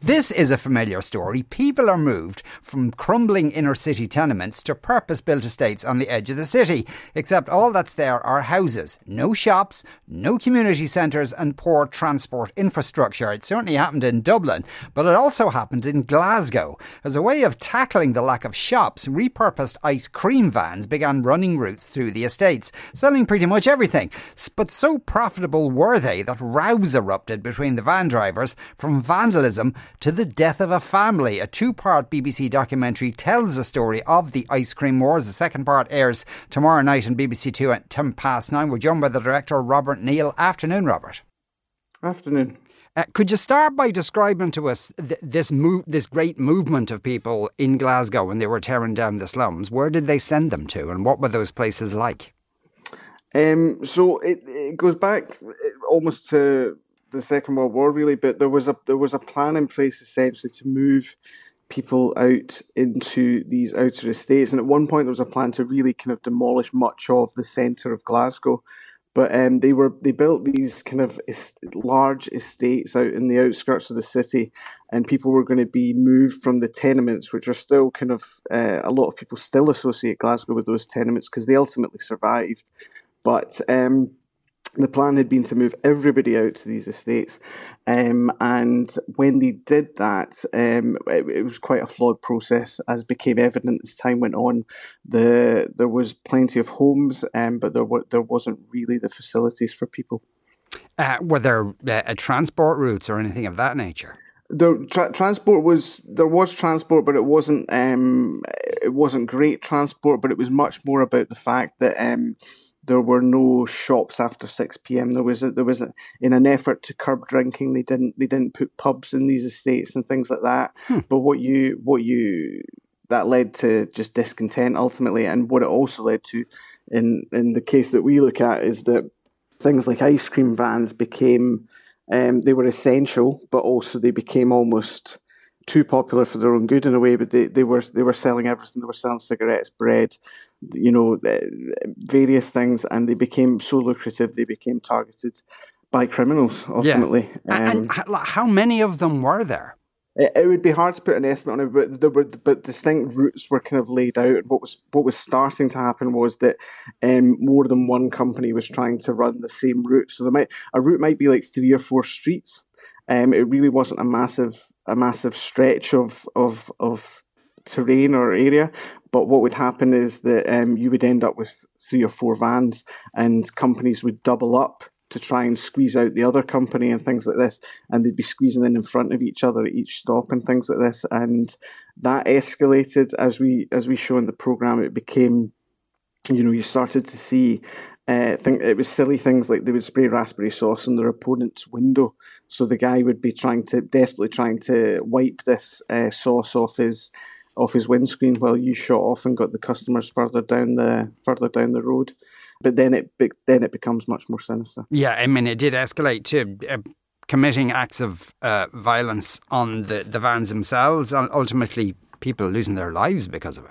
This is a familiar story. People are moved from crumbling inner city tenements to purpose built estates on the edge of the city. Except all that's there are houses, no shops, no community centres, and poor transport infrastructure. It certainly happened in Dublin, but it also happened in Glasgow. As a way of tackling the lack of shops, repurposed ice cream vans began running routes through the estates, selling pretty much everything. But so profitable were they that rows erupted between the van drivers from vandalism to the death of a family. A two part BBC documentary tells the story of the ice cream wars. The second part airs tomorrow night on BBC Two at 10 past nine. We're joined by the director, Robert Neal. Afternoon, Robert. Afternoon. Uh, could you start by describing to us th- this move, this great movement of people in Glasgow when they were tearing down the slums? Where did they send them to, and what were those places like? Um, so it, it goes back almost to the Second World War, really. But there was a there was a plan in place essentially to move people out into these outer estates, and at one point there was a plan to really kind of demolish much of the centre of Glasgow. But um, they were they built these kind of est- large estates out in the outskirts of the city, and people were going to be moved from the tenements, which are still kind of uh, a lot of people still associate Glasgow with those tenements because they ultimately survived. But um, the plan had been to move everybody out to these estates. Um, and when they did that, um, it, it, was quite a flawed process, as became evident as time went on. The there was plenty of homes, um, but there were there wasn't really the facilities for people. Uh, were there uh, transport routes or anything of that nature? The tra- transport was there was transport, but it wasn't um, it wasn't great transport. But it was much more about the fact that um, there were no shops after six p.m. There was a, there was a, in an effort to curb drinking. They didn't they didn't put pubs in these estates and things like that. Hmm. But what you what you that led to just discontent ultimately, and what it also led to, in in the case that we look at, is that things like ice cream vans became um, they were essential, but also they became almost too popular for their own good in a way. But they, they were they were selling everything. They were selling cigarettes, bread, you know, various things, and they became so lucrative. They became targeted by criminals ultimately. Yeah. Um, and how many of them were there? It, would be hard to put an estimate on it, but there were but distinct routes were kind of laid out. What was what was starting to happen was that um, more than one company was trying to run the same route. So there might a route might be like three or four streets. Um, it really wasn't a massive a massive stretch of of of terrain or area. But what would happen is that um, you would end up with three or four vans, and companies would double up to try and squeeze out the other company and things like this, and they'd be squeezing in in front of each other at each stop and things like this, and that escalated as we as we show in the program. It became, you know, you started to see. Uh, think it was silly things like they would spray raspberry sauce on their opponent's window, so the guy would be trying to desperately trying to wipe this uh, sauce off his off his windscreen while you shot off and got the customers further down the further down the road. But then it then it becomes much more sinister. Yeah, I mean, it did escalate to uh, committing acts of uh, violence on the, the vans themselves, and ultimately people losing their lives because of it.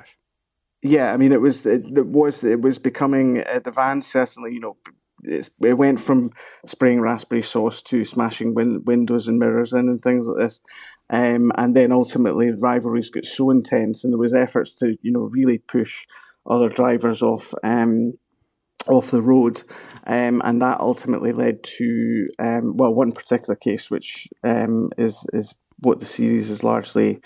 Yeah, I mean, it was it, it was it was becoming uh, the van certainly, you know. it went from spraying raspberry sauce to smashing win- windows and mirrors in and things like this. Um, and then ultimately rivalries got so intense, and there was efforts to you know really push other drivers off um, off the road, um, and that ultimately led to um, well one particular case, which um, is is what the series is largely.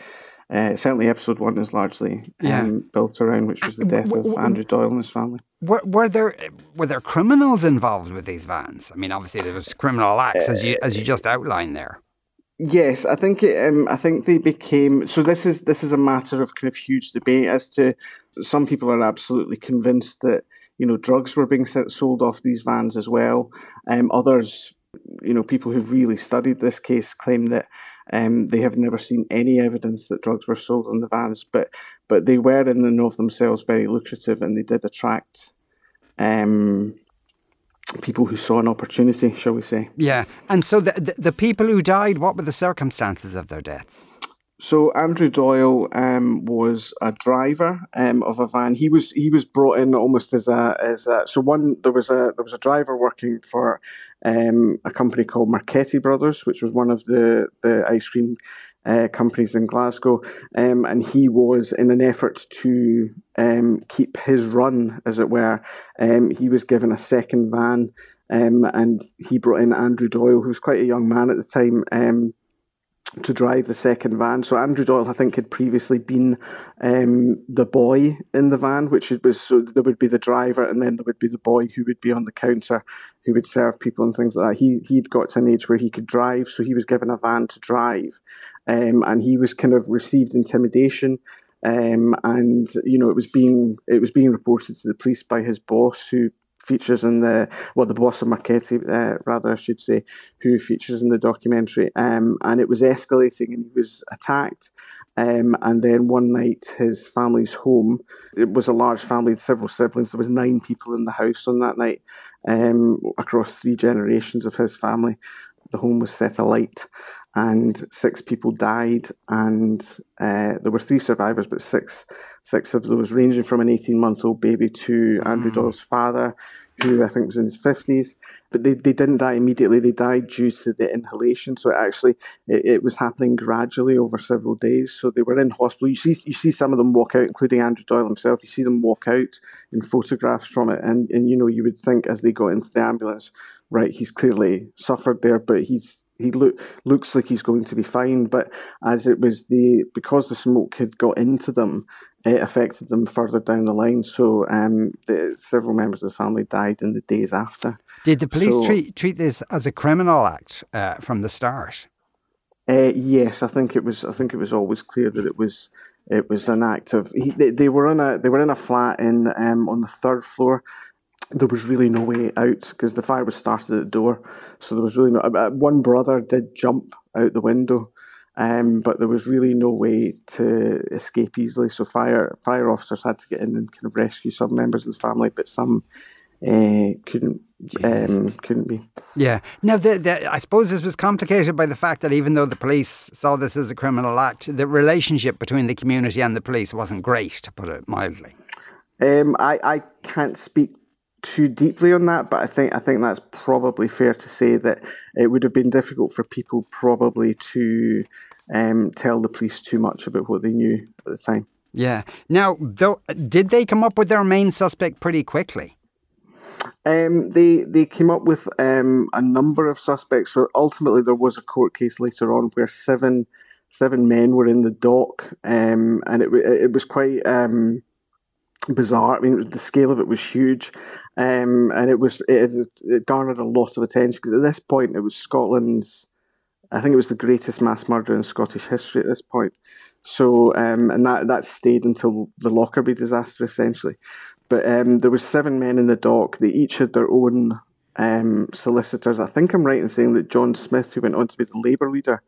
Uh, certainly, episode one is largely yeah. Um, built around, which was the death of Andrew Doyle and his family. Were, were there were there criminals involved with these vans? I mean, obviously there was criminal acts, as you as you just outlined there. Yes, I think it, um, I think they became so. This is this is a matter of kind of huge debate as to some people are absolutely convinced that you know drugs were being sold off these vans as well. Um, others, you know, people who've really studied this case claim that um, they have never seen any evidence that drugs were sold in the vans, but but they were in and of themselves very lucrative, and they did attract um, people who saw an opportunity, shall we say. Yeah. And so the, the, the, people who died, what were the circumstances of their deaths? So Andrew Doyle um, was a driver um, of a van. He was he was brought in almost as a as a, so one there was a there was a driver working for um, a company called Marchetti Brothers, which was one of the the ice cream uh, companies in Glasgow, um, and he was in an effort to um, keep his run, as it were. Um, he was given a second van, um, and he brought in Andrew Doyle, who was quite a young man at the time um, to drive the second van. So Andrew Doyle, I think, had previously been um, the boy in the van, which was so there would be the driver, and then there would be the boy who would be on the counter, who would serve people and things like that. He he'd got to an age where he could drive, so he was given a van to drive, um, and he was kind of received intimidation. Um, and you know it was being it was being reported to the police by his boss, who features in the well the boss of Marchetti uh, rather I should say who features in the documentary. Um, and it was escalating and he was attacked. Um, and then one night his family's home it was a large family several siblings there was nine people in the house on that night um, across three generations of his family. The home was set alight and six people died and uh, there were three survivors but six six of those, ranging from an 18 month old baby to Andrew mm. Doyle's father, who I think was in his 50s. But they, they didn't die immediately, they died due to the inhalation. So it actually, it, it, was happening gradually over several days. So they were in hospital. You see, you see some of them walk out, including Andrew Doyle himself. You see them walk out in photographs from it. And, and you know, you would think as they got into the ambulance, right, he's clearly suffered there, but he's he look, looks like he's going to be fine. But as it was the because the smoke had got into them, it affected them further down the line. So um, the, several members of the family died in the days after. Did the police so, treat treat this as a criminal act uh, from the start? Uh, yes, I think it was. I think it was always clear that it was. It was an act of. He, they, they, were in a. They were in a flat in um, on the third floor. There was really no way out because the fire was started at the door. So there was really no. Uh, one brother did jump out the window um, but there was really no way to escape easily. So fire fire officers had to get in and kind of rescue some members of the family, but some uh, couldn't um, couldn't be. Yeah. Now, the, the, I suppose this was complicated by the fact that even though the police saw this as a criminal act, the relationship between the community and the police wasn't great, to put it mildly. Um, I I can't speak too deeply on that, but I think I think that's probably fair to say that it would have been difficult for people probably to um, tell the police too much about what they knew at the time. Yeah. Now, though, did they come up with their main suspect pretty quickly? Um, they they came up with um, a number of suspects. So ultimately, there was a court case later on where seven seven men were in the dock, um, and it it was quite um, bizarre. I mean, the scale of it was huge, um, and it was it, it, garnered a lot of attention because at this point it was Scotland's. I think it was the greatest mass murder in Scottish history at this point. So, um, and that that stayed until the Lockerbie disaster, essentially. But um, there were seven men in the dock. They each had their own um, solicitors. I think I'm right in saying that John Smith, who went on to be the Labour leader,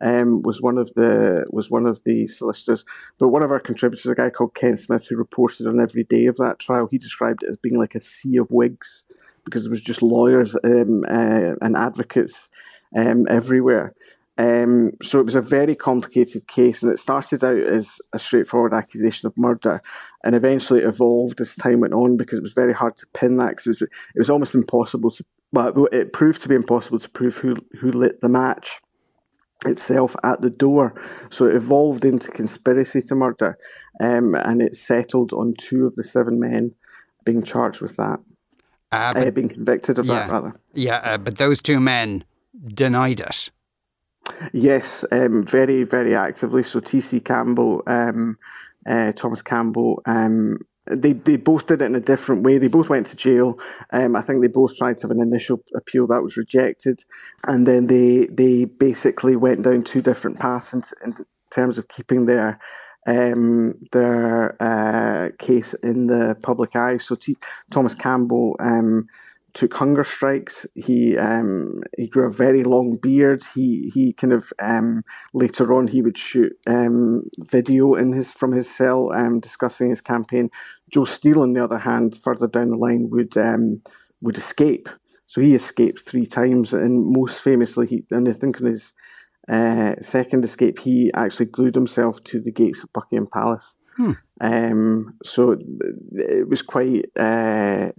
um, was one of the was one of the solicitors. But one of our contributors, a guy called Ken Smith, who reported on every day of that trial, he described it as being like a sea of wigs because there was just lawyers um, uh, and advocates um, everywhere. Um, so it was a very complicated case, and it started out as a straightforward accusation of murder, and eventually evolved as time went on because it was very hard to pin that because it was, it was almost impossible to. But it proved to be impossible to prove who who lit the match itself at the door. So it evolved into conspiracy to murder, um, and it settled on two of the seven men being charged with that, uh, but, uh, being convicted of yeah, that rather. Yeah, uh, but those two men denied it. Yes, um, very, very actively. So T.C. Campbell, um, uh, Thomas Campbell, um, they they both did it in a different way. They both went to jail. Um, I think they both tried to have an initial appeal that was rejected, and then they they basically went down two different paths in, in terms of keeping their um, their uh, case in the public eye. So T- Thomas Campbell um, took hunger strikes. He um, he grew a very long beard. He he kind of um, later on he would shoot um, video in his from his cell um, discussing his campaign. Joe Steele, on the other hand, further down the line would um, would escape. So he escaped three times, and most famously, he and I think in his uh, second escape, he actually glued himself to the gates of Buckingham Palace. Hmm. Um, so it was quite. Uh,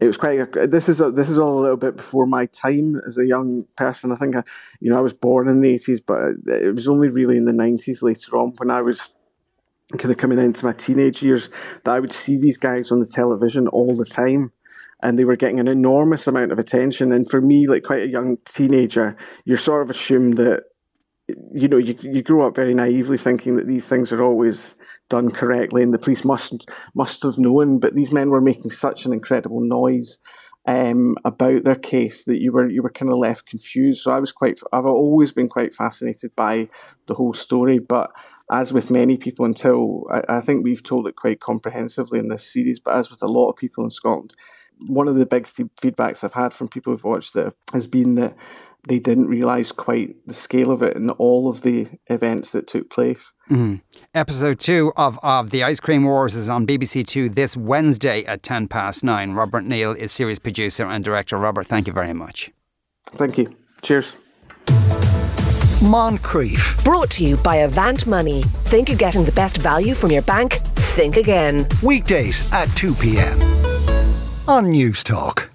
it was quite. A, this is a, this is all a little bit before my time as a young person. I think I, you know, I was born in the eighties, but it was only really in the nineties later on when I was kind of coming into my teenage years that I would see these guys on the television all the time and they were getting an enormous amount of attention. And for me, like quite a young teenager, you're sort of assumed that, you know, you, you grow up very naively thinking that these things are always done correctly and the police must must have known. But these men were making such an incredible noise um, about their case that you were you were kind of left confused. So I was quite I've always been quite fascinated by the whole story, but as with many people until I, think we've told it quite comprehensively in this series, but as with a lot of people in Scotland, one of the big th- feedbacks I've had from people who've watched it has been that they didn't realise quite the scale of it and all of the events that took place. Mm. Episode two of, of The Ice Cream Wars is on BBC Two this Wednesday at 10 past nine. Robert Neal is series producer and director. Robert, thank you very much. Thank you. Cheers. Moncrieff. Brought to you by Avant Money. Think you're getting the best value from your bank? Think again. Weekdays at 2 p.m on Newstalk.